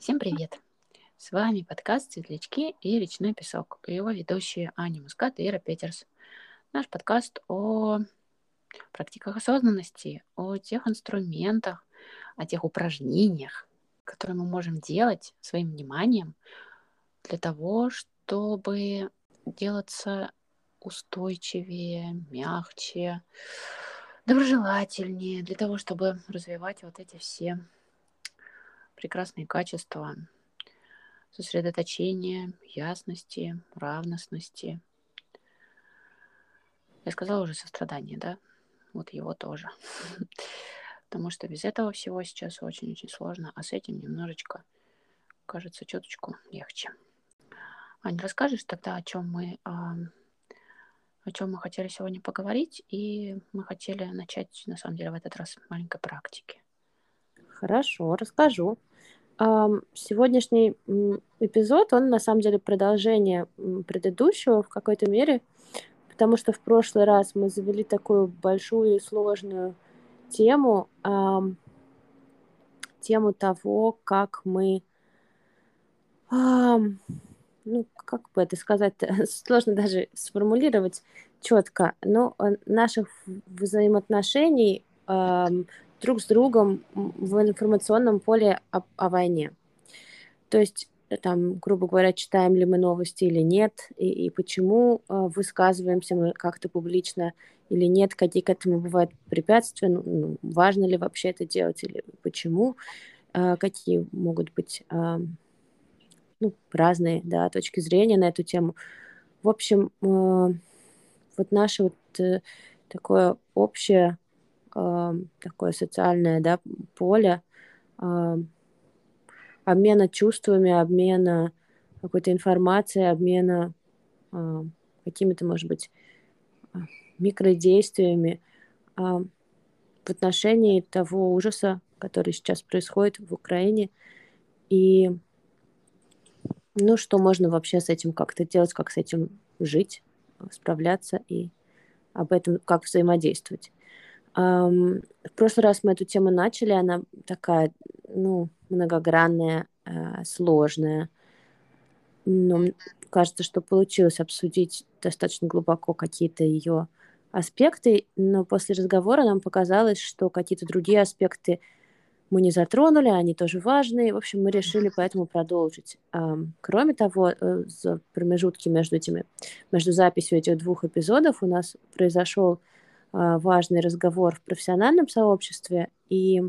Всем привет! С вами подкаст «Светлячки и речной песок» и его ведущие Аня Мускат и Ира Петерс. Наш подкаст о практиках осознанности, о тех инструментах, о тех упражнениях, которые мы можем делать своим вниманием для того, чтобы делаться устойчивее, мягче, доброжелательнее, для того, чтобы развивать вот эти все прекрасные качества сосредоточения, ясности, равностности. Я сказала уже сострадание, да? Вот его тоже. Потому что без этого всего сейчас очень-очень сложно, а с этим немножечко, кажется, чуточку легче. Аня, расскажешь тогда, о чем мы, о чем мы хотели сегодня поговорить, и мы хотели начать, на самом деле, в этот раз маленькой практики. Хорошо, расскажу. Сегодняшний эпизод, он на самом деле продолжение предыдущего в какой-то мере, потому что в прошлый раз мы завели такую большую и сложную тему, тему того, как мы, ну, как бы это сказать, сложно даже сформулировать четко, но э, наших взаимоотношений друг с другом в информационном поле о, о войне. То есть э, там, грубо говоря, читаем ли мы новости или нет, и, и почему э, высказываемся мы как-то публично или нет, какие к этому бывают препятствия, ну, ну, важно ли вообще это делать или почему, э, какие могут быть э, ну, разные да, точки зрения на эту тему. В общем, э, вот наше вот э, такое общее такое социальное да, поле обмена чувствами, обмена какой-то информацией, обмена какими-то, может быть, микродействиями э, в отношении того ужаса, который сейчас происходит в Украине, и ну, что можно вообще с этим как-то делать, как с этим жить, справляться и об этом как взаимодействовать. Um, в прошлый раз мы эту тему начали, она такая, ну, многогранная, э, сложная. Но кажется, что получилось обсудить достаточно глубоко какие-то ее аспекты, но после разговора нам показалось, что какие-то другие аспекты мы не затронули, они тоже важные. В общем, мы решили поэтому продолжить. Кроме того, э, за промежутки между этими, между записью этих двух эпизодов у нас произошел важный разговор в профессиональном сообществе, и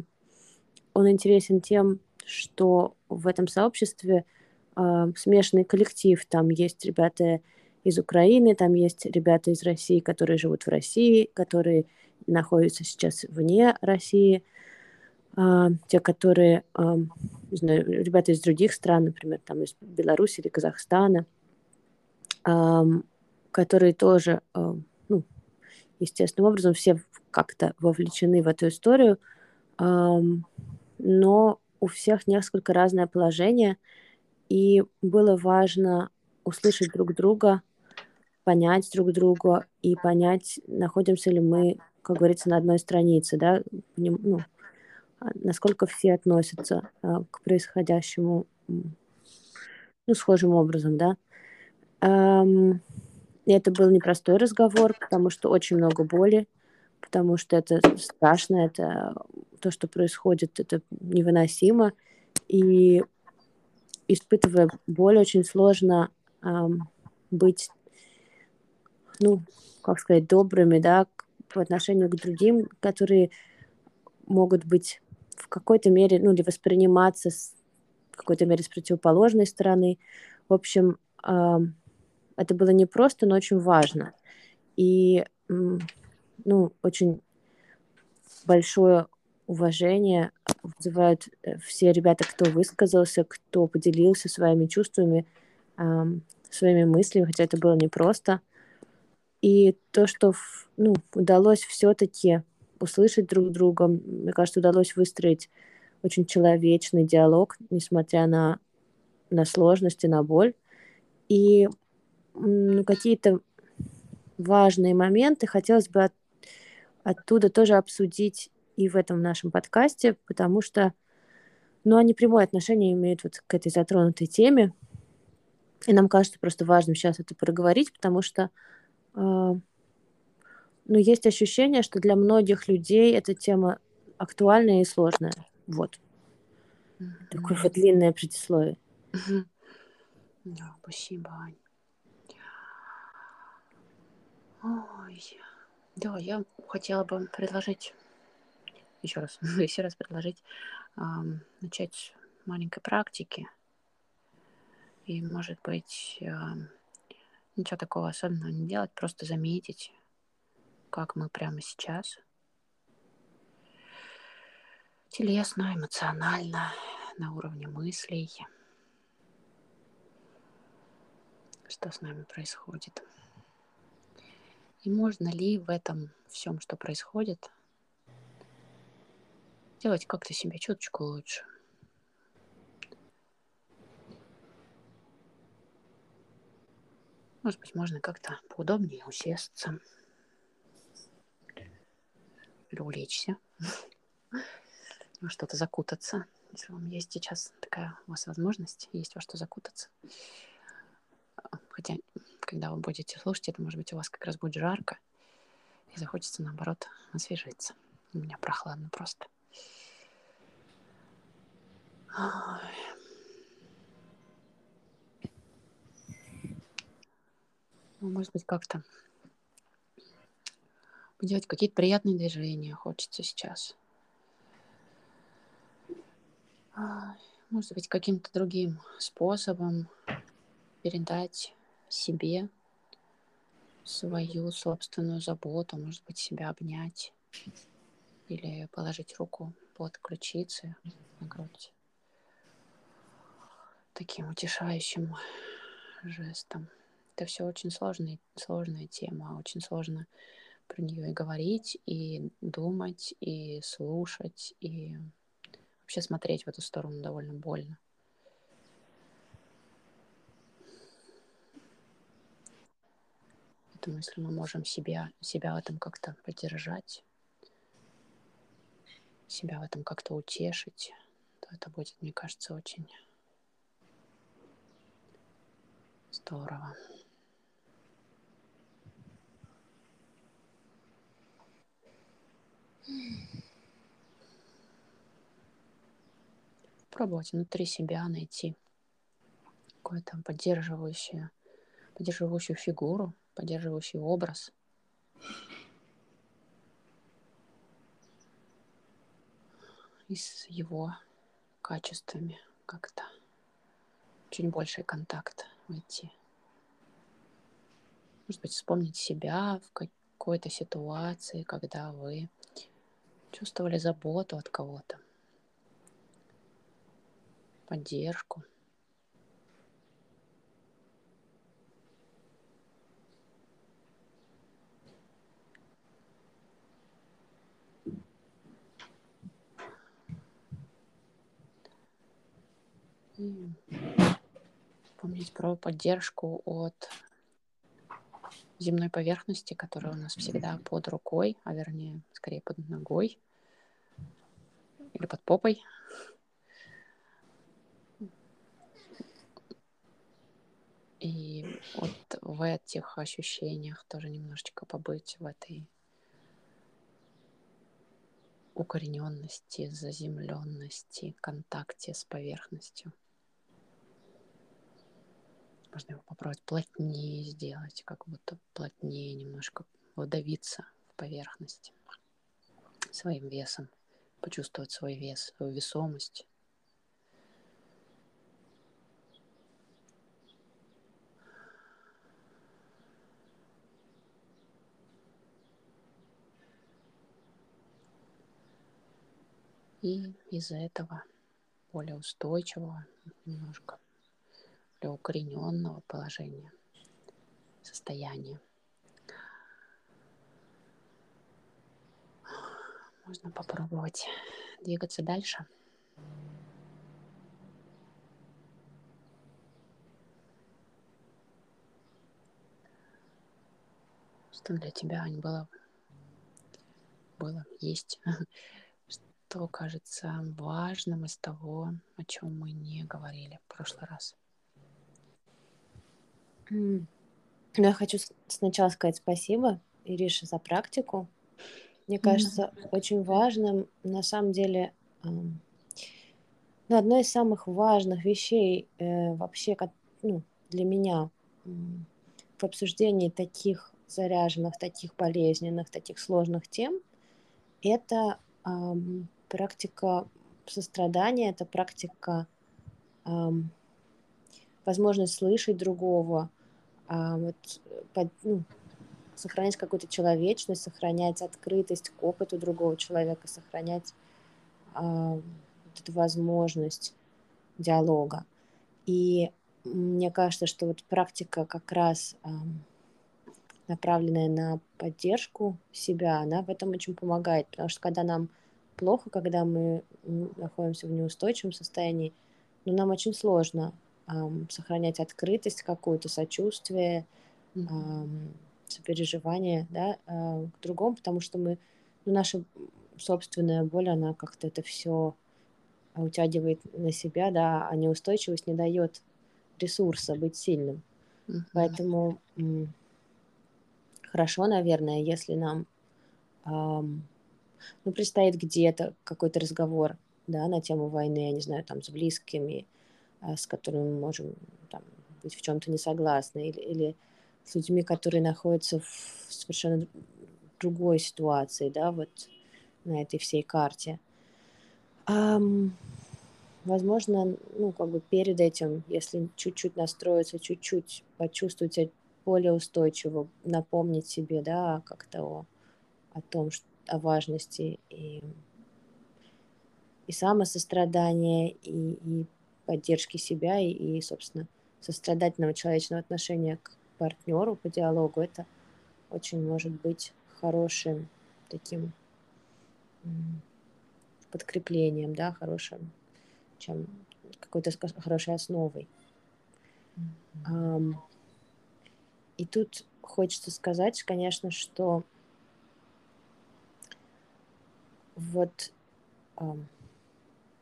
он интересен тем, что в этом сообществе э, смешанный коллектив. Там есть ребята из Украины, там есть ребята из России, которые живут в России, которые находятся сейчас вне России, э, те, которые, не знаю, ребята из других стран, например, там из Беларуси или Казахстана, которые тоже естественным образом все как-то вовлечены в эту историю, но у всех несколько разное положение, и было важно услышать друг друга, понять друг друга и понять, находимся ли мы, как говорится, на одной странице, да, ну, а насколько все относятся а, к происходящему ну, схожим образом, да. И это был непростой разговор, потому что очень много боли, потому что это страшно, это то, что происходит, это невыносимо. И испытывая боль, очень сложно эм, быть, ну, как сказать, добрыми, да, по отношению к другим, которые могут быть в какой-то мере, ну, или восприниматься с в какой-то мере с противоположной стороны. В общем, эм, это было непросто, но очень важно. И ну, очень большое уважение вызывают э, все ребята, кто высказался, кто поделился своими чувствами, своими мыслями, хотя это было непросто. И то, что ну, удалось все-таки услышать друг друга, мне кажется, удалось выстроить очень человечный диалог, несмотря на, на сложности, на боль. И ну, какие-то важные моменты хотелось бы от, оттуда тоже обсудить и в этом нашем подкасте, потому что но они прямое отношение имеют вот к этой затронутой теме. И нам кажется просто важным сейчас это проговорить, потому что э, ну, есть ощущение, что для многих людей эта тема актуальная и сложная. Вот. Mm-hmm. Такое вот длинное предисловие. Mm-hmm. Да, спасибо, Ань. Ой, да, я хотела бы предложить еще раз, еще раз предложить э, начать с маленькой практики. И, может быть, э, ничего такого особенного не делать, просто заметить, как мы прямо сейчас телесно, эмоционально, на уровне мыслей, что с нами происходит. И можно ли в этом всем, что происходит, сделать как-то себя чуточку лучше. Может быть, можно как-то поудобнее усесться или улечься, что-то закутаться. Если вам есть сейчас такая у вас возможность, есть во что закутаться. Хотя, когда вы будете слушать это, может быть, у вас как раз будет жарко, и захочется, наоборот, освежиться. У меня прохладно просто. Ну, может быть, как-то делать какие-то приятные движения хочется сейчас. Может быть, каким-то другим способом передать себе свою собственную заботу, может быть, себя обнять или положить руку под ключицы на грудь таким утешающим жестом. Это все очень сложная, сложная тема, очень сложно про нее и говорить, и думать, и слушать, и вообще смотреть в эту сторону довольно больно. Поэтому если мы можем себя, себя в этом как-то поддержать, себя в этом как-то утешить, то это будет, мне кажется, очень Здорово. Пробовать внутри себя найти какую-то поддерживающую, поддерживающую фигуру, поддерживающий образ. И с его качествами как-то чуть больший контакт войти. Может быть, вспомнить себя в какой-то ситуации, когда вы чувствовали заботу от кого-то, поддержку. И помнить про поддержку от земной поверхности, которая у нас всегда под рукой, а вернее, скорее под ногой или под попой. И вот в этих ощущениях тоже немножечко побыть в этой укорененности, заземленности, контакте с поверхностью. Можно его попробовать плотнее сделать, как будто плотнее немножко вдавиться в поверхность своим весом, почувствовать свой вес, свою весомость. И из-за этого более устойчивого немножко для укорененного положения, состояния. Можно попробовать двигаться дальше. Что для тебя, Ань, было, было, есть что кажется важным из того, о чем мы не говорили в прошлый раз? Ну, я хочу сначала сказать спасибо, Ирише, за практику. Мне кажется, mm-hmm. очень важным, на самом деле, ну, одно из самых важных вещей э, вообще ну, для меня в обсуждении таких заряженных, таких болезненных, таких сложных тем, это эм, практика сострадания, это практика эм, возможность слышать другого, э, вот, под, ну, сохранять какую-то человечность, сохранять открытость к опыту другого человека, сохранять э, вот эту возможность диалога. И мне кажется, что вот практика как раз э, направленная на поддержку себя, она в этом очень помогает, потому что когда нам плохо, когда мы находимся в неустойчивом состоянии, ну, нам очень сложно сохранять открытость какую-то, сочувствие, эм, сопереживание да, э, к другому, потому что мы, ну, наша собственная боль, она как-то это все утягивает на себя, да, а неустойчивость не дает ресурса быть сильным. Mm-hmm. Поэтому м- хорошо, наверное, если нам эм, ну, предстоит где-то какой-то разговор да, на тему войны, я не знаю, там, с близкими, с которыми мы можем там, быть в чем-то не согласны, или, или с людьми, которые находятся в совершенно другой ситуации, да, вот на этой всей карте. Um, возможно, ну, как бы перед этим, если чуть-чуть настроиться, чуть-чуть почувствовать себя более устойчиво, напомнить себе, да, как-то о, о том, что, о важности и, и самосострадания, и, и поддержки себя, и, и, собственно, сострадательного человечного отношения к партнеру по диалогу, это очень может быть хорошим таким подкреплением, да, хорошим чем какой-то хорошей основой. Mm-hmm. И тут хочется сказать, конечно, что вот um,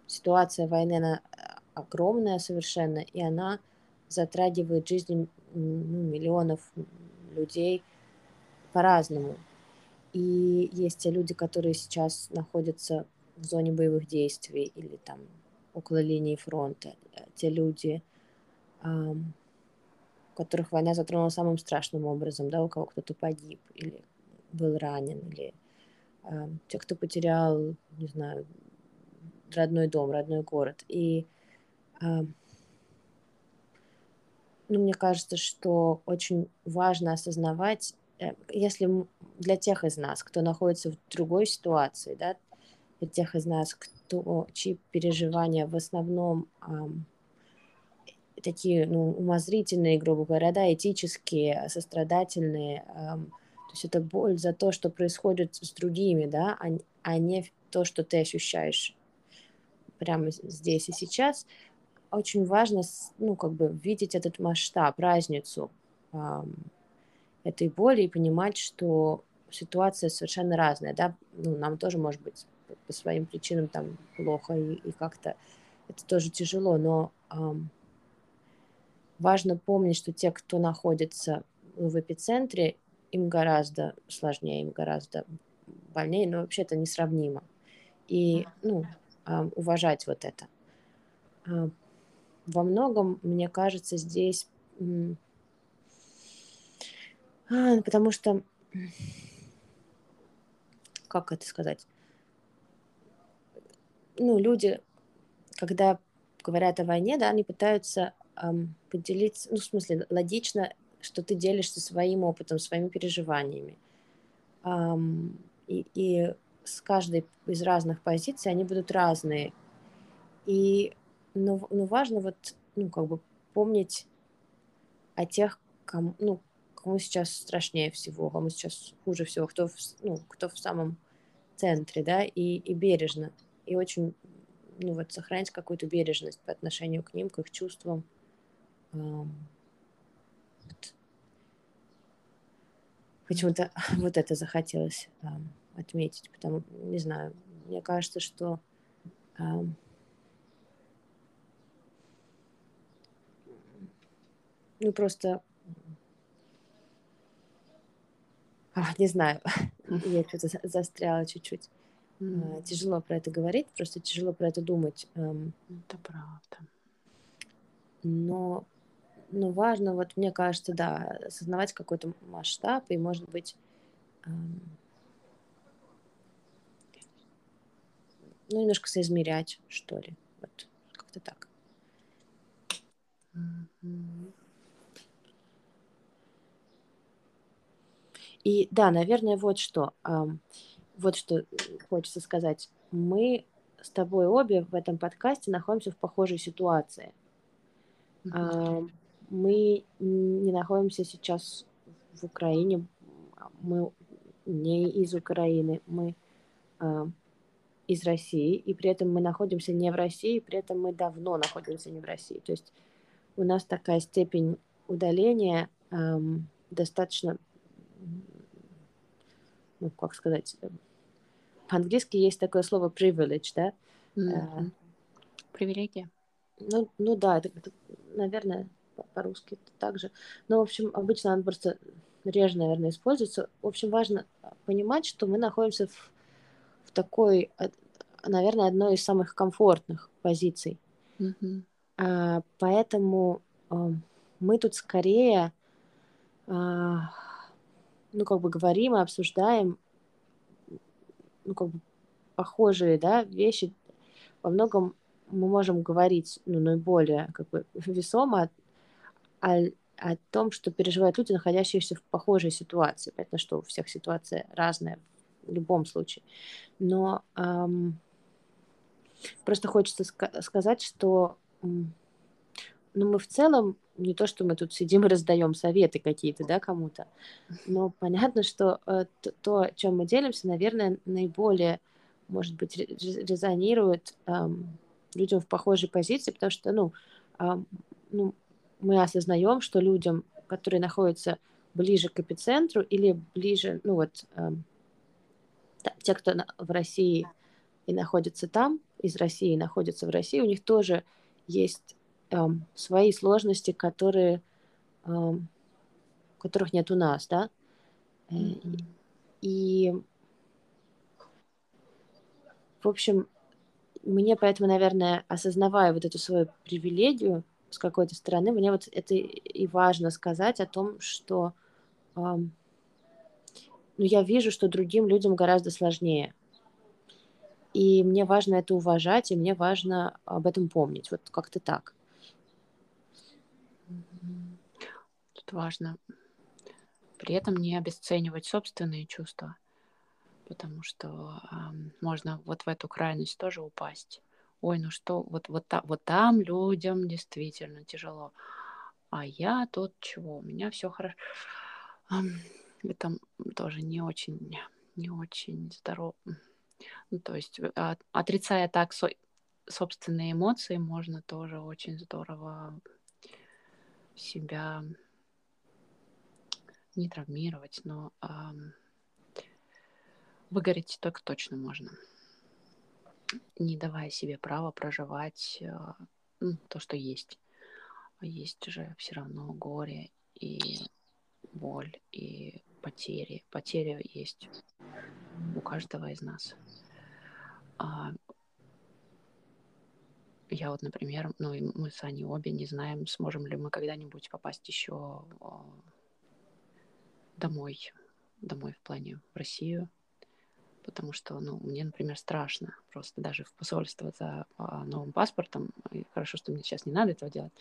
ситуация войны, она огромная совершенно, и она затрагивает жизнь ну, миллионов людей по-разному. И есть те люди, которые сейчас находятся в зоне боевых действий или там около линии фронта, э, те люди, которых война затронула самым страшным образом, да, у кого кто-то погиб или был ранен, или те, кто потерял, не знаю, родной дом, родной город. И ну, мне кажется, что очень важно осознавать, э, если для тех из нас, кто находится в другой ситуации, да, для тех из нас, кто то, чьи переживания в основном эм, такие, ну, умозрительные, грубо говоря, да, этические, сострадательные, эм, то есть это боль за то, что происходит с другими, да, а, а не то, что ты ощущаешь прямо здесь и сейчас. Очень важно, ну, как бы видеть этот масштаб, разницу эм, этой боли и понимать, что ситуация совершенно разная, да, ну, нам тоже может быть по своим причинам там плохо и, и как-то это тоже тяжело, но эм, важно помнить, что те, кто находится в эпицентре, им гораздо сложнее, им гораздо больнее, но вообще это несравнимо. И ну, э, уважать вот это. Э, во многом, мне кажется, здесь, э, потому что, как это сказать, ну, люди, когда говорят о войне, да, они пытаются эм, поделиться, ну, в смысле, логично, что ты делишься своим опытом, своими переживаниями. Эм, и, и с каждой из разных позиций они будут разные. И, ну, ну важно вот, ну, как бы помнить о тех, кому, ну, кому сейчас страшнее всего, кому сейчас хуже всего, кто в, ну, кто в самом центре, да, и, и бережно и очень, ну вот, сохранять какую-то бережность по отношению к ним, к их чувствам. Вот. Почему-то вот это захотелось отметить, потому, не знаю, мне кажется, что ну просто а, не знаю, я что-то застряла чуть-чуть. Mm. Тяжело про это говорить, просто тяжело про это думать. Эм. Это правда. Но, но важно, вот мне кажется, да, осознавать какой-то масштаб и, может быть, эм, ну, немножко соизмерять, что ли. Вот, как-то так. Mm-hmm. И да, наверное, вот что. Вот что хочется сказать. Мы с тобой обе в этом подкасте находимся в похожей ситуации. Mm-hmm. Мы не находимся сейчас в Украине, мы не из Украины, мы из России, и при этом мы находимся не в России, при этом мы давно находимся не в России. То есть у нас такая степень удаления эм, достаточно, ну, как сказать, по-английски есть такое слово privilege, да? Mm-hmm. Привилегия. Ну, ну да, это, это наверное, по-русски это так же. Но, в общем, обычно она просто реже, наверное, используется. В общем, важно понимать, что мы находимся в, в такой, наверное, одной из самых комфортных позиций. Mm-hmm. А, поэтому а, мы тут скорее, а, ну, как бы говорим и обсуждаем ну, как бы похожие, да, вещи во многом мы можем говорить, ну, наиболее как бы весомо о, о том, что переживают люди, находящиеся в похожей ситуации. Понятно, что у всех ситуация разная в любом случае. Но эм, просто хочется ска- сказать, что ну, мы в целом не то, что мы тут сидим и раздаем советы какие-то, да, кому-то, но понятно, что э, то, чем мы делимся, наверное, наиболее, может быть, резонирует э, людям в похожей позиции, потому что, ну, ну, мы осознаем, что людям, которые находятся ближе к эпицентру или ближе, ну вот, э, те, кто в России и находятся там, из России находятся в России, у них тоже есть эм, свои сложности, которые, эм, которых нет у нас, да. Mm-hmm. И, в общем, мне поэтому, наверное, осознавая вот эту свою привилегию с какой-то стороны, мне вот это и важно сказать о том, что эм, ну, я вижу, что другим людям гораздо сложнее. И мне важно это уважать, и мне важно об этом помнить. Вот как-то так. Важно при этом не обесценивать собственные чувства, потому что э, можно вот в эту крайность тоже упасть. Ой, ну что, вот, вот, та, вот там людям действительно тяжело. А я тут чего? У меня все хорошо. Это тоже не очень, не очень здорово. Ну, то есть, а, отрицая так со- собственные эмоции, можно тоже очень здорово себя не травмировать, но эм, выгореть только точно можно, не давая себе права проживать э, ну, то, что есть. Есть же все равно горе и боль и потери. Потери есть у каждого из нас. А, я вот, например, ну, мы с Аней обе не знаем, сможем ли мы когда-нибудь попасть еще домой, домой в плане в Россию, потому что, ну, мне, например, страшно просто даже в посольство за а, новым паспортом. И хорошо, что мне сейчас не надо этого делать.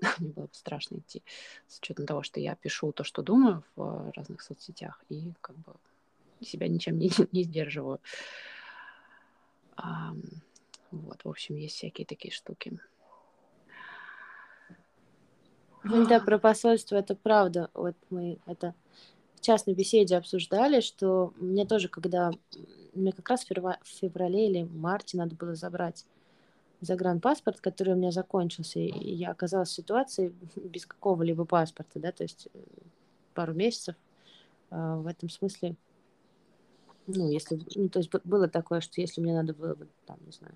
мне было бы страшно идти с учетом того, что я пишу то, что думаю в разных соцсетях и как бы себя ничем не, не сдерживаю. А, вот, в общем, есть всякие такие штуки. Да, про посольство это правда. Вот мы это в частной беседе обсуждали, что мне тоже, когда мне как раз в феврале или марте надо было забрать загранпаспорт, который у меня закончился, и я оказалась в ситуации без какого-либо паспорта, да, то есть э, пару месяцев а, в этом смысле ну, если, ну, то есть было такое, что если мне надо было бы, там, не знаю,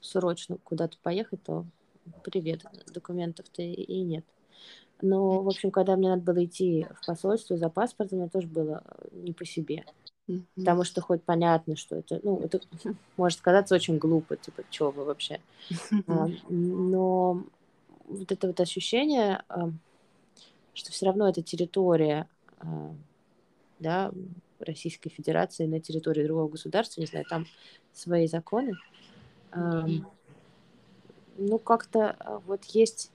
срочно куда-то поехать, то привет, документов-то и нет. Но, в общем, когда мне надо было идти в посольство за паспортом, мне тоже было не по себе. Mm-hmm. Потому что хоть понятно, что это, ну, это может казаться очень глупо, типа, что вы вообще. Mm-hmm. Но вот это вот ощущение, что все равно это территория, да, Российской Федерации на территории другого государства, не знаю, там свои законы. Mm-hmm. Ну, как-то вот есть...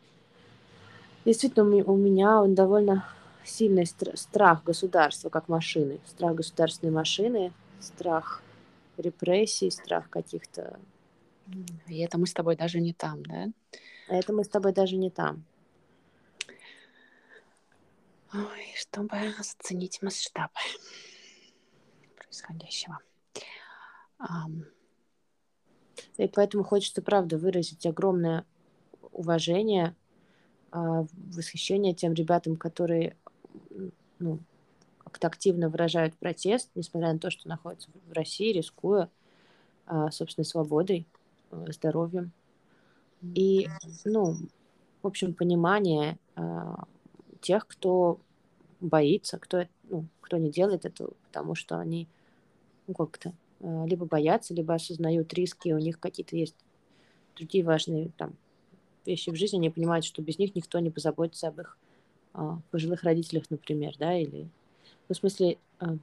Действительно, у меня он довольно сильный страх государства как машины, страх государственной машины, страх репрессий, страх каких-то... И это мы с тобой даже не там, да? А это мы с тобой даже не там. Ой, чтобы оценить масштабы происходящего. Um... И поэтому хочется, правда, выразить огромное уважение, восхищение тем ребятам, которые ну, как-то активно выражают протест, несмотря на то, что находятся в России, рискуя а, собственной свободой, э, здоровьем. И, ну, в общем, понимание тех, кто боится, кто, ну, кто не делает этого, потому что они ну, как-то либо боятся, либо осознают риски, у них какие-то есть другие важные там вещи в жизни, они понимают, что без них никто не позаботится об их а, пожилых родителях, например, да, или, ну, в смысле, а,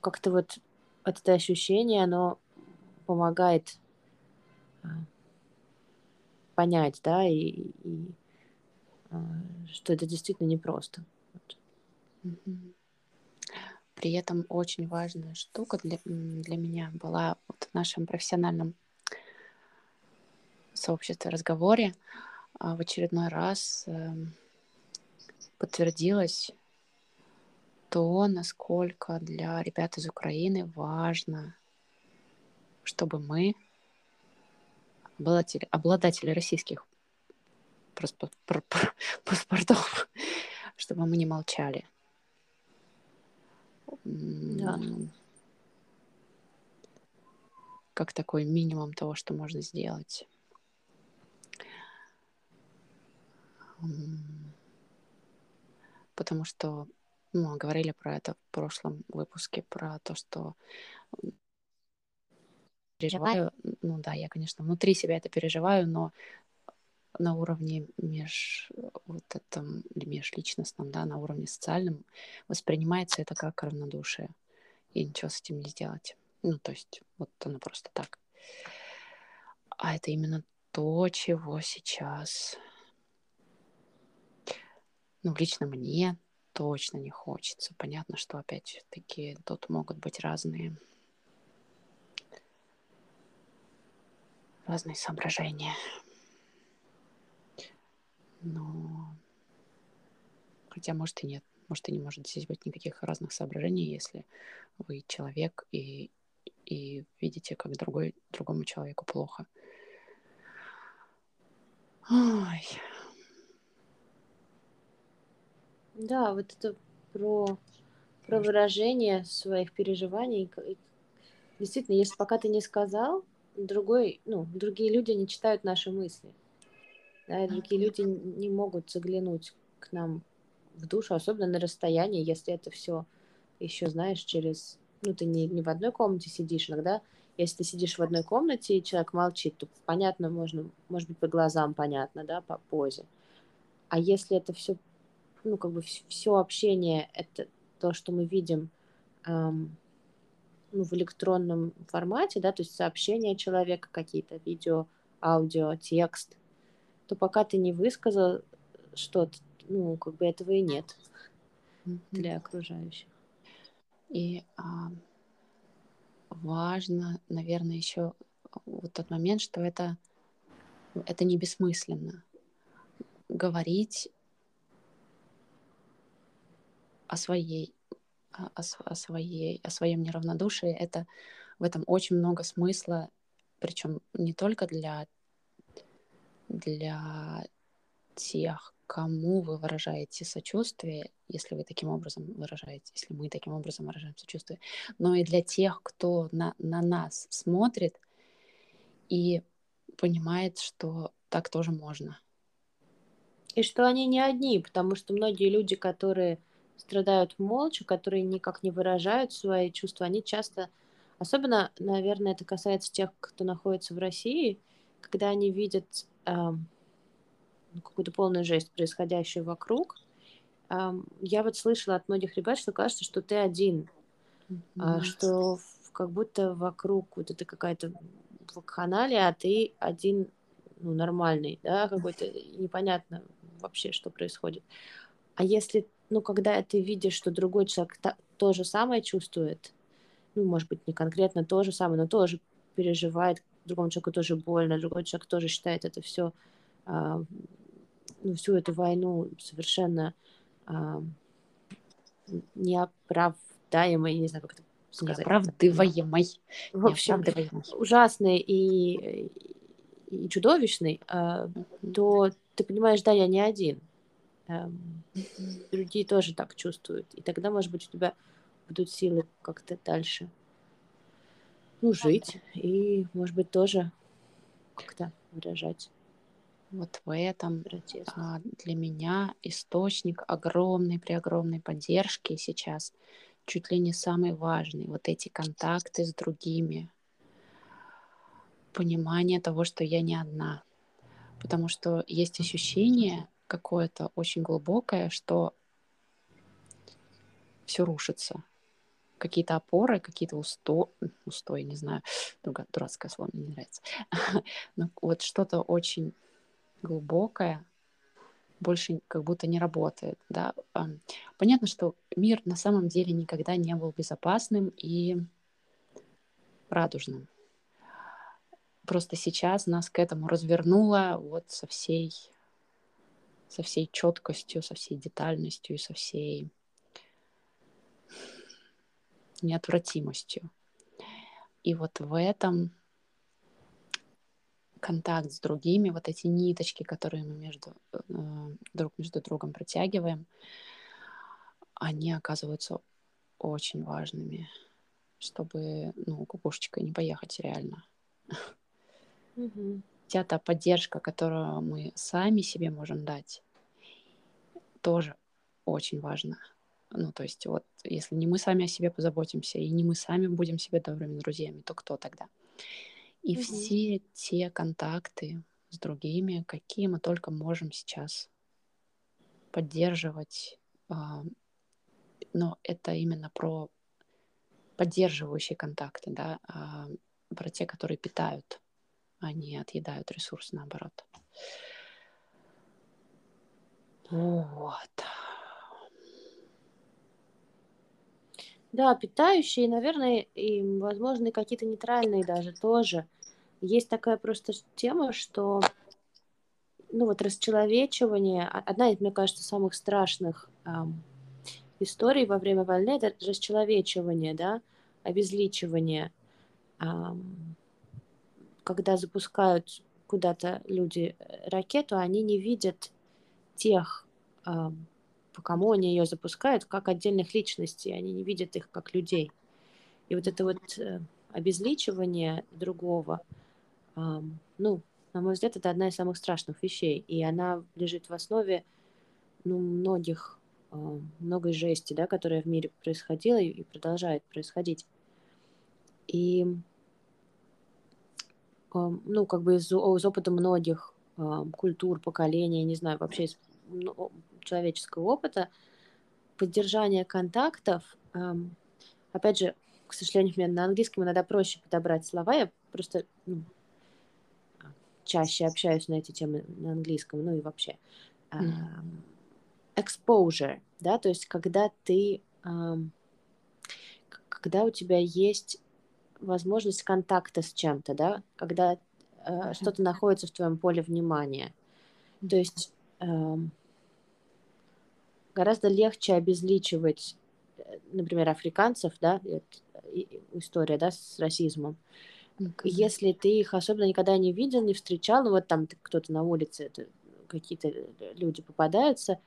как-то вот это ощущение, оно помогает а, понять, да, и, и а, что это действительно непросто. При этом очень важная штука для, для меня была вот в нашем профессиональном сообществе разговоре а, в очередной раз эм, подтвердилось то, насколько для ребят из Украины важно, чтобы мы, обладатели, обладатели российских паспортов, чтобы мы не молчали. Да. Как такой минимум того, что можно сделать. Потому что ну, говорили про это в прошлом выпуске, про то, что переживаю. Ну да, я, конечно, внутри себя это переживаю, но на уровне меж вот этом межличностном, да, на уровне социальном воспринимается это как равнодушие. И ничего с этим не сделать. Ну, то есть, вот оно просто так. А это именно то, чего сейчас, ну, лично мне точно не хочется. Понятно, что, опять-таки, тут могут быть разные разные соображения. Но... Хотя, может, и нет. Может, и не может здесь быть никаких разных соображений, если вы человек и, и видите, как другой, другому человеку плохо. Ой. Да, вот это про, про выражение своих переживаний. Действительно, если пока ты не сказал, другой, ну, другие люди не читают наши мысли. Да, другие люди не могут заглянуть к нам в душу, особенно на расстоянии, если это все еще, знаешь, через... Ну, ты не, не в одной комнате сидишь. Иногда, если ты сидишь в одной комнате, и человек молчит, то понятно, можно, может быть, по глазам понятно, да, по позе. А если это все, ну, как бы все общение, это то, что мы видим эм, ну, в электронном формате, да, то есть сообщения человека какие-то, видео, аудио, текст, то пока ты не высказал что-то, ну, как бы этого и нет для окружающих. И а, важно, наверное, еще вот тот момент, что это, это не бессмысленно. Говорить о своей, о, о своей, о своем неравнодушии, это в этом очень много смысла, причем не только для для тех, кому вы выражаете сочувствие, если вы таким образом выражаете, если мы таким образом выражаем сочувствие, но и для тех, кто на, на нас смотрит и понимает, что так тоже можно. И что они не одни, потому что многие люди, которые страдают молча, которые никак не выражают свои чувства, они часто, особенно, наверное, это касается тех, кто находится в России, когда они видят э, какую-то полную жесть, происходящую вокруг, э, я вот слышала от многих ребят, что кажется, что ты один, mm-hmm. э, что как будто вокруг вот это какая-то вакханалия, а ты один ну, нормальный, да, какой-то непонятно вообще, что происходит. А если, ну, когда ты видишь, что другой человек та, то же самое чувствует, ну, может быть, не конкретно то же самое, но тоже переживает, другому человеку тоже больно, другой человек тоже считает это все, а, ну, всю эту войну совершенно а, неоправдаемой, не знаю, как это сказать. Неоправдываемой. В общем, ужасный и, и чудовищный, а, то ты понимаешь, да, я не один. Эм, другие тоже так чувствуют. И тогда, может быть, у тебя будут силы как-то дальше ну, жить и, может быть, тоже как-то выражать. Вот в этом а, для меня источник огромной, при огромной поддержки сейчас чуть ли не самый важный. Вот эти контакты с другими, понимание того, что я не одна. Потому что есть ощущение какое-то очень глубокое, что все рушится. Какие-то опоры, какие-то усто... устои, не знаю, дурацкое слово мне не нравится. Но вот что-то очень глубокое больше как будто не работает. Да? Понятно, что мир на самом деле никогда не был безопасным и радужным. Просто сейчас нас к этому развернуло вот со всей, со всей четкостью, со всей детальностью и со всей неотвратимостью. И вот в этом контакт с другими, вот эти ниточки, которые мы между, э, друг между другом протягиваем, они оказываются очень важными, чтобы, ну, кукушечкой не поехать реально. Угу. Вся та поддержка, которую мы сами себе можем дать, тоже очень важна. Ну, то есть вот если не мы сами о себе позаботимся, и не мы сами будем себе добрыми друзьями, то кто тогда? И угу. все те контакты с другими, какие мы только можем сейчас поддерживать, а, но это именно про поддерживающие контакты, да, а, про те, которые питают они отъедают ресурс наоборот. Вот. Да, питающие, наверное, и, возможно, какие-то нейтральные даже тоже. Есть такая просто тема, что ну вот расчеловечивание, одна из, мне кажется, самых страшных эм, историй во время войны, это расчеловечивание, да, обезличивание. Эм, когда запускают куда-то люди э, ракету, они не видят тех, а, по кому они ее запускают, как отдельных личностей, они не видят их как людей. И вот это вот э, обезличивание другого, ну, на мой взгляд, это одна из самых страшных вещей, и она лежит в основе ну, многих, а, многой жести, да, которая в мире происходила и продолжает происходить. И ну, как бы из, из опыта многих культур, поколений, не знаю, вообще из человеческого опыта, поддержание контактов, опять же, к сожалению, мне на английском иногда проще подобрать слова, я просто ну, чаще общаюсь на эти темы на английском, ну и вообще. Mm. Exposure, да, то есть когда ты, когда у тебя есть возможность контакта с чем-то, да, когда э, что-то находится в твоем поле внимания. То есть э, гораздо легче обезличивать, э, например, африканцев, да, история, да, с расизмом. Если ты их особенно никогда не видел, не встречал, ну вот там кто-то на улице какие-то люди попадаются,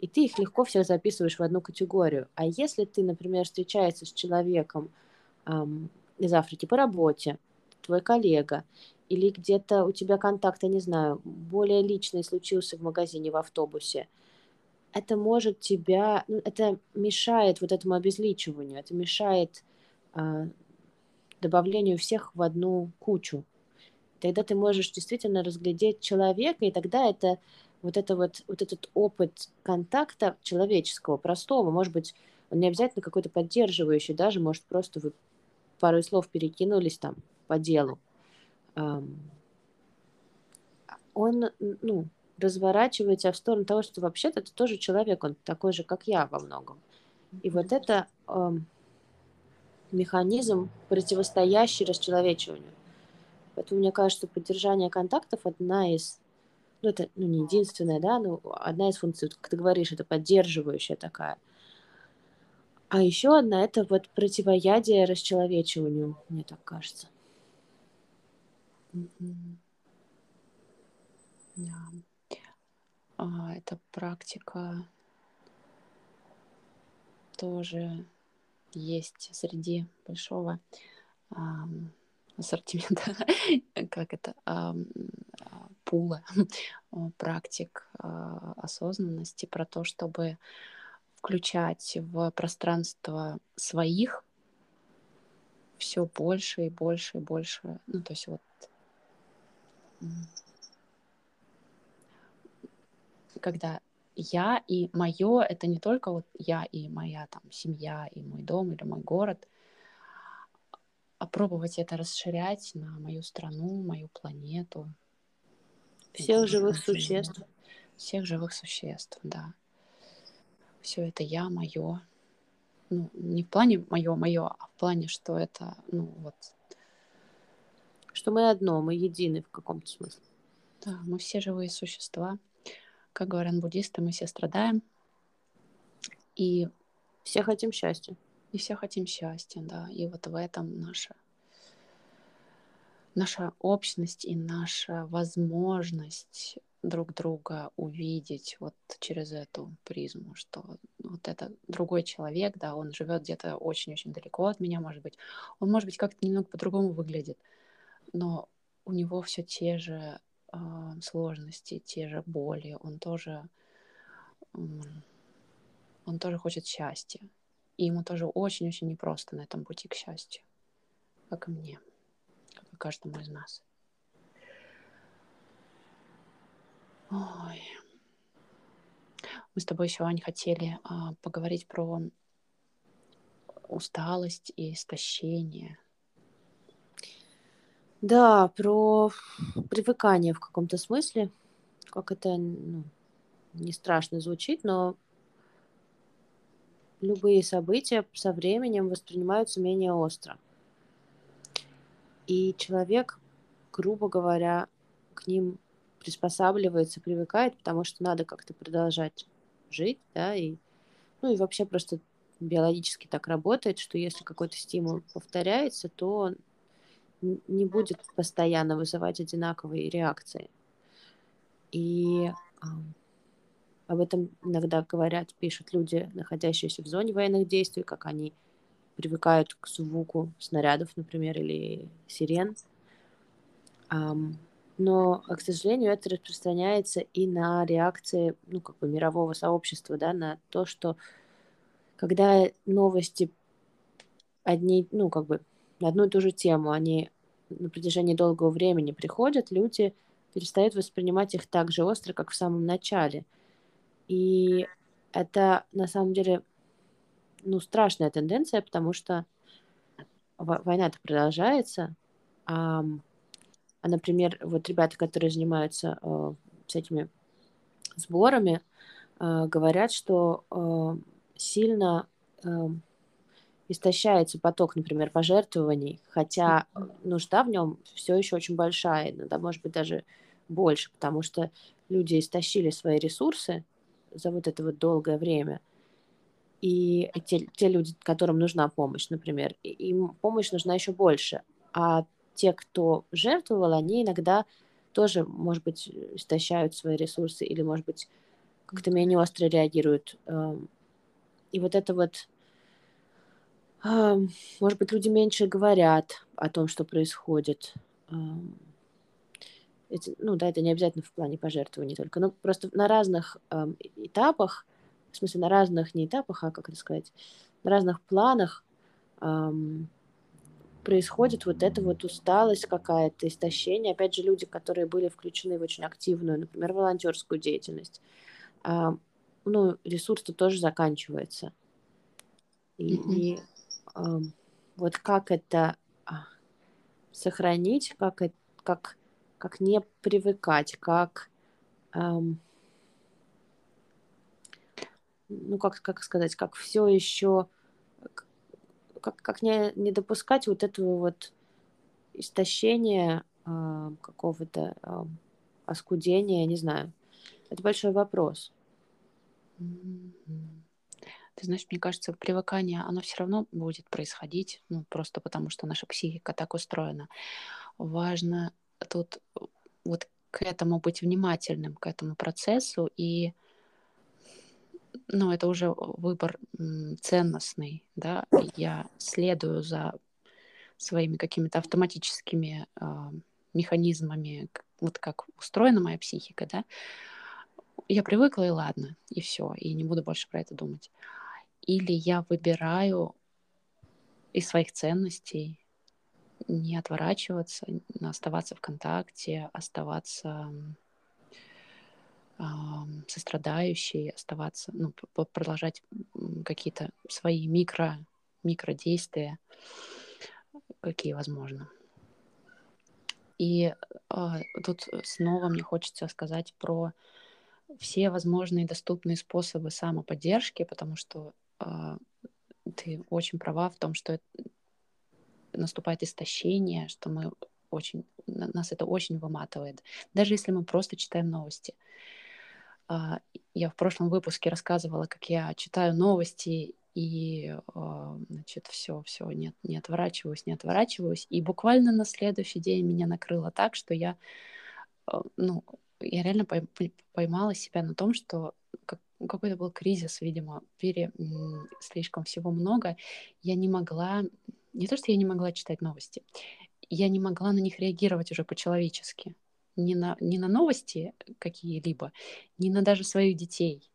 и ты их легко всех записываешь в одну категорию. А если ты, например, встречаешься с человеком эм, из Африки по работе, твой коллега, или где-то у тебя контакт, я не знаю, более личный случился в магазине, в автобусе, это может тебя, ну, это мешает вот этому обезличиванию, это мешает э, добавлению всех в одну кучу. Тогда ты можешь действительно разглядеть человека, и тогда это вот, это вот, вот этот опыт контакта человеческого, простого, может быть, он не обязательно какой-то поддерживающий, даже, может, просто вы пару слов перекинулись там по делу. Он, ну, разворачивает тебя в сторону того, что вообще-то ты тоже человек, он такой же, как я во многом. И вот это механизм, противостоящий расчеловечиванию. Поэтому мне кажется, поддержание контактов одна из, ну это ну, не единственная, да, но одна из функций, как ты говоришь, это поддерживающая такая. А еще одна это вот противоядие расчеловечиванию, мне так кажется. Да. А, эта практика тоже есть среди большого ам, ассортимента, как это, а, пула практик а, осознанности про то, чтобы включать в пространство своих все больше и больше и больше. Ну, то есть вот когда я и мое это не только вот я и моя там семья и мой дом или мой город, а пробовать это расширять на мою страну, мою планету. Всех живых существ. Всех живых существ, да. Все это я, мое. Ну, не в плане мое, мое, а в плане, что это, ну, вот. Что мы одно, мы едины в каком-то смысле. Да, мы все живые существа как говорят буддисты, мы все страдаем. И все хотим счастья. И все хотим счастья, да. И вот в этом наша наша общность и наша возможность друг друга увидеть вот через эту призму, что вот это другой человек, да, он живет где-то очень-очень далеко от меня, может быть, он, может быть, как-то немного по-другому выглядит, но у него все те же а, сложности, те же боли, он тоже, он тоже хочет счастья. И ему тоже очень-очень непросто на этом пути к счастью, как и мне, как и каждому из нас. Ой. Мы с тобой сегодня хотели а, поговорить про усталость и истощение – да, про привыкание в каком-то смысле. Как это ну, не страшно звучит, но любые события со временем воспринимаются менее остро. И человек, грубо говоря, к ним приспосабливается, привыкает, потому что надо как-то продолжать жить, да, и, ну и вообще просто биологически так работает, что если какой-то стимул повторяется, то не будет постоянно вызывать одинаковые реакции. И об этом иногда говорят, пишут люди, находящиеся в зоне военных действий, как они привыкают к звуку снарядов, например, или сирен. Но, к сожалению, это распространяется и на реакции, ну, как бы мирового сообщества, да, на то, что когда новости одни, ну, как бы одну и ту же тему, они на протяжении долгого времени приходят, люди перестают воспринимать их так же остро, как в самом начале. И это на самом деле ну, страшная тенденция, потому что война-то продолжается. А, а, например, вот ребята, которые занимаются э, с этими сборами, э, говорят, что э, сильно э, истощается поток, например, пожертвований, хотя нужда в нем все еще очень большая, иногда, может быть, даже больше, потому что люди истощили свои ресурсы за вот это вот долгое время. И те, те люди, которым нужна помощь, например, им помощь нужна еще больше. А те, кто жертвовал, они иногда тоже, может быть, истощают свои ресурсы или, может быть, как-то менее остро реагируют. Эм, и вот это вот, эм, может быть, люди меньше говорят о том, что происходит. Эм, это, ну да, это не обязательно в плане пожертвований только, но просто на разных этапах, в смысле на разных не этапах, а как это сказать, на разных планах происходит вот эта вот усталость какая-то, истощение. Опять же, люди, которые были включены в очень активную, например, волонтерскую деятельность, а, ну, ресурс-то тоже заканчивается. И, mm-hmm. и а, вот как это а, сохранить, как, как, как не привыкать, как... Эм, ну, как, как сказать, как все еще как, как не, не допускать вот этого вот истощения э, какого-то э, оскудения, не знаю. Это большой вопрос. Ты знаешь, мне кажется, привыкание, оно все равно будет происходить, ну, просто потому что наша психика так устроена. Важно тут вот к этому быть внимательным, к этому процессу и ну, это уже выбор ценностный, да, я следую за своими какими-то автоматическими э, механизмами, вот как устроена моя психика, да, я привыкла и ладно, и все, и не буду больше про это думать. Или я выбираю из своих ценностей не отворачиваться, оставаться в контакте, оставаться сострадающей, оставаться, ну, продолжать какие-то свои микро, микродействия, какие возможно. И э, тут снова мне хочется сказать про все возможные доступные способы самоподдержки, потому что э, ты очень права в том, что наступает истощение, что мы очень, нас это очень выматывает. Даже если мы просто читаем новости. А, я в прошлом выпуске рассказывала, как я читаю новости и, а, значит, все, все, нет, не отворачиваюсь, не отворачиваюсь. И буквально на следующий день меня накрыло так, что я, а, ну, я реально поймала себя на том, что какой-то был кризис, видимо, пере, слишком всего много. Я не могла, не то, что я не могла читать новости, я не могла на них реагировать уже по-человечески ни на, ни на новости какие-либо, ни на даже своих детей.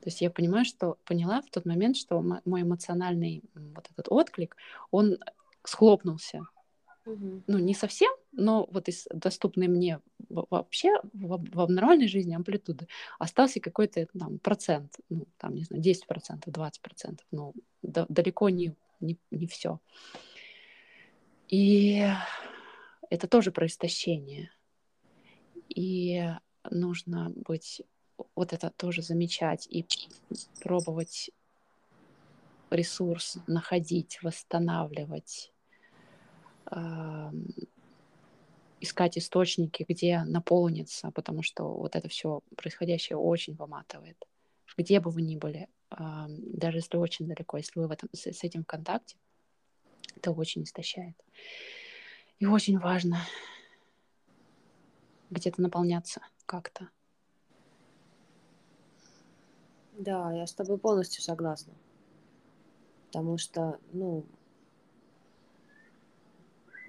То есть я понимаю, что поняла в тот момент, что мой эмоциональный вот этот отклик, он схлопнулся. Угу. Ну, не совсем, но вот из доступной мне вообще в, в нормальной жизни амплитуды остался какой-то там процент, ну, там, не знаю, 10%, 20%, ну, да, далеко не, не, не все. И это тоже про истощение. И нужно быть вот это тоже замечать и пробовать ресурс находить, восстанавливать, э, искать источники, где наполниться, потому что вот это все происходящее очень выматывает. Где бы вы ни были, э, даже если очень далеко, если вы в этом, с, с этим в контакте, это очень истощает. И очень важно где-то наполняться как-то. Да, я с тобой полностью согласна. Потому что, ну,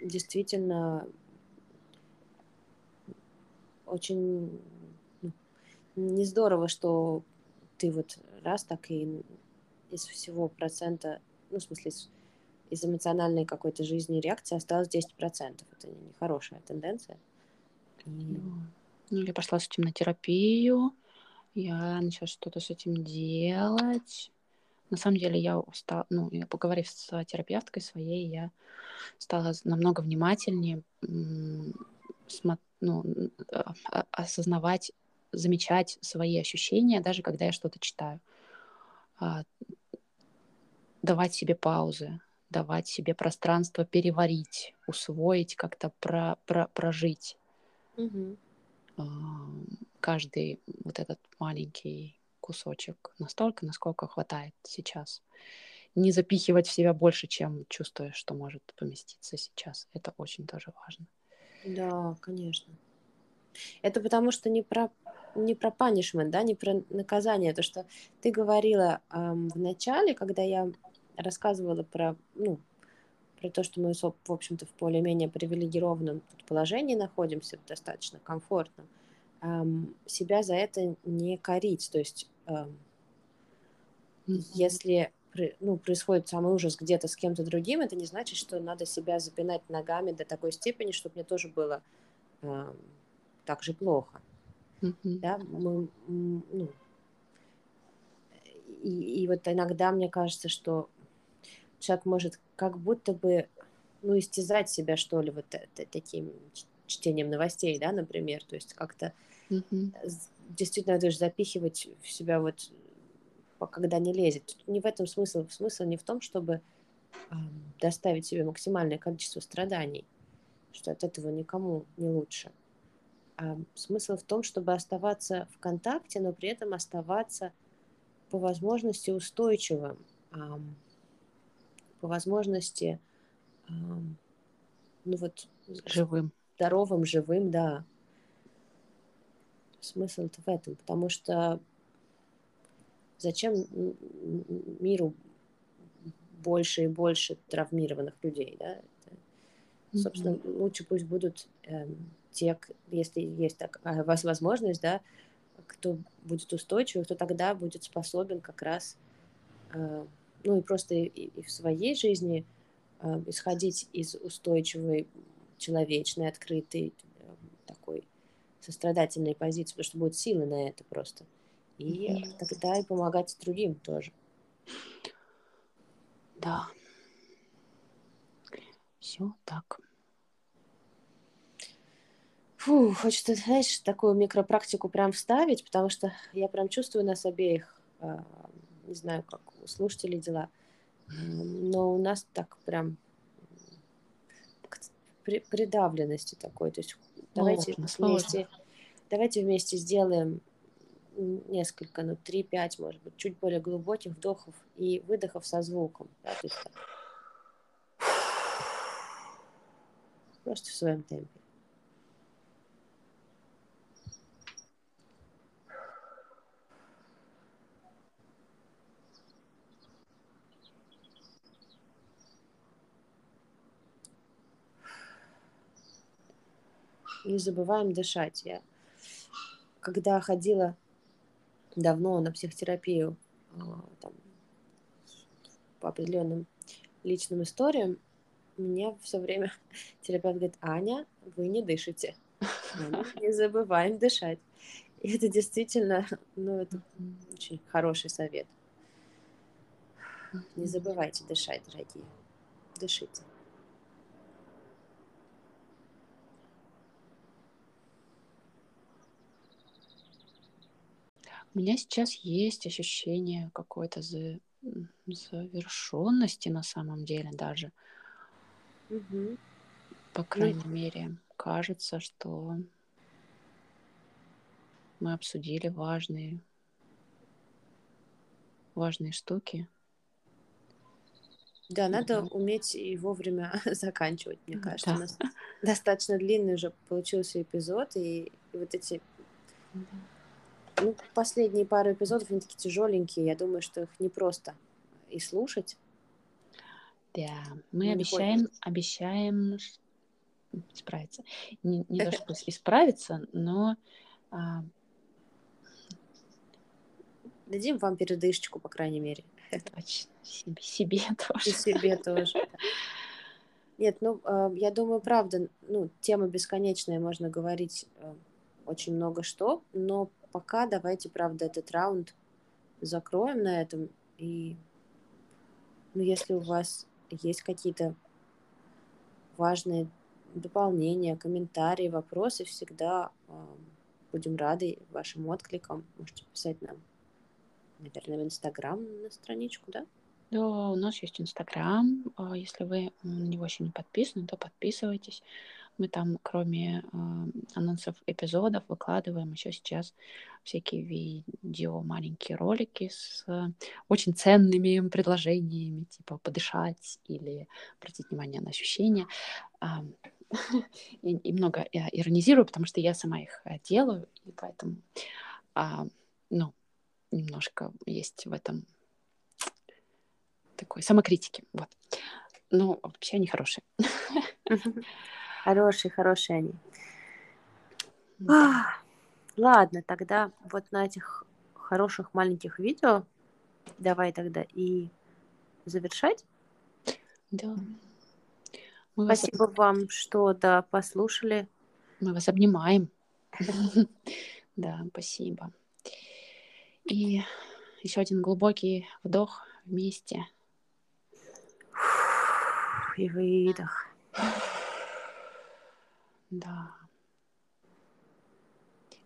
действительно, очень ну, не здорово, что ты вот раз так и из всего процента, ну, в смысле, из, из эмоциональной какой-то жизни реакции осталось 10%. Это нехорошая тенденция. Ну, я пошла с этим на терапию, я начала что-то с этим делать. На самом деле я устала, ну, я поговорив с терапевткой своей, я стала намного внимательнее ну, а, осознавать, замечать свои ощущения, даже когда я что-то читаю. А, давать себе паузы, давать себе пространство переварить, усвоить, как-то про, про, прожить Угу. Каждый вот этот маленький кусочек настолько, насколько хватает сейчас. Не запихивать в себя больше, чем чувствуешь, что может поместиться сейчас. Это очень тоже важно. Да, конечно. Это потому что не про не про punishment, да, не про наказание. То, что ты говорила эм, в начале, когда я рассказывала про, ну, про то, что мы, в общем-то, в более-менее привилегированном положении находимся, достаточно комфортном, эм, себя за это не корить. То есть, если ну, происходит самый ужас где-то с кем-то другим, это не значит, что надо себя запинать ногами до такой степени, чтобы мне тоже было э, так же плохо. Mm-hmm. Да, мы, ну, и, и вот иногда мне кажется, что человек может как будто бы, ну, истязать себя, что ли, вот таким чтением новостей, да, например, то есть как-то mm-hmm. действительно даже запихивать в себя вот когда не лезет. Не в этом смысл. Смысл не в том, чтобы э, доставить себе максимальное количество страданий, что от этого никому не лучше. А смысл в том, чтобы оставаться в контакте, но при этом оставаться по возможности устойчивым, по возможности ну вот живым, здоровым, живым, да. Смысл в этом, потому что Зачем миру больше и больше травмированных людей, да? Это, собственно, mm-hmm. лучше пусть будут э, те, если есть такая возможность, да, кто будет устойчивый, кто тогда будет способен как раз, э, ну и просто и, и в своей жизни э, исходить из устойчивой, человечной, открытой, э, такой сострадательной позиции, потому что будет силы на это просто и mm тогда и помогать другим тоже. Да. Все так. Фу, хочется, знаешь, такую микропрактику прям вставить, потому что я прям чувствую нас обеих, э, не знаю, как у слушателей дела, но у нас так прям при, придавленности такой, то есть давайте сложно, вместе, сложно. давайте вместе сделаем несколько, ну, 3-5, может быть, чуть более глубоких вдохов и выдохов со звуком. Да, то есть, просто в своем темпе. Не забываем дышать. Я когда ходила давно на психотерапию а, там, по определенным личным историям, мне все время терапевт говорит, Аня, вы не дышите. Не забываем дышать. И это действительно, ну, это очень хороший совет. Не забывайте дышать, дорогие. Дышите. У меня сейчас есть ощущение какой-то за... завершенности на самом деле даже. Угу. По ну крайней ну... мере, кажется, что мы обсудили важные важные штуки. Да, надо да. уметь и вовремя заканчивать, мне кажется. Да. У нас достаточно длинный уже получился эпизод, и, и вот эти да. Ну, последние пару эпизодов, они такие тяжеленькие. Я думаю, что их не просто и слушать. Да, мы не обещаем, обещаем справиться. Не, не то, чтобы исправиться, но... А... Дадим вам передышечку, по крайней мере. Точно. Себе, себе тоже. И себе тоже. Нет, ну, а, я думаю, правда, ну, тема бесконечная, можно говорить э, очень много что, но пока давайте, правда, этот раунд закроем на этом. И ну, если у вас есть какие-то важные дополнения, комментарии, вопросы, всегда э, будем рады вашим откликам. Можете писать нам, наверное, в Инстаграм на страничку, да? Да, у нас есть Инстаграм. А если вы на него еще не подписаны, то подписывайтесь. Мы там, кроме э, анонсов эпизодов, выкладываем еще сейчас всякие видео, маленькие ролики с э, очень ценными предложениями, типа подышать или обратить внимание на ощущения. И, много я иронизирую, потому что я сама их э, делаю, и поэтому, ну, немножко есть в этом такой самокритики, вот. Но вообще они хорошие. Хорошие, хорошие они. Да. Ладно, тогда вот на этих хороших маленьких видео давай тогда и завершать. Да. Мы Спасибо вас... вам, что да, послушали. Мы вас обнимаем. Да, спасибо. И еще один глубокий вдох вместе. И выдох. Да.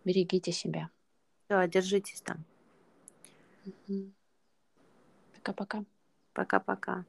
Берегите себя. Да, держитесь там. Пока-пока. Пока-пока.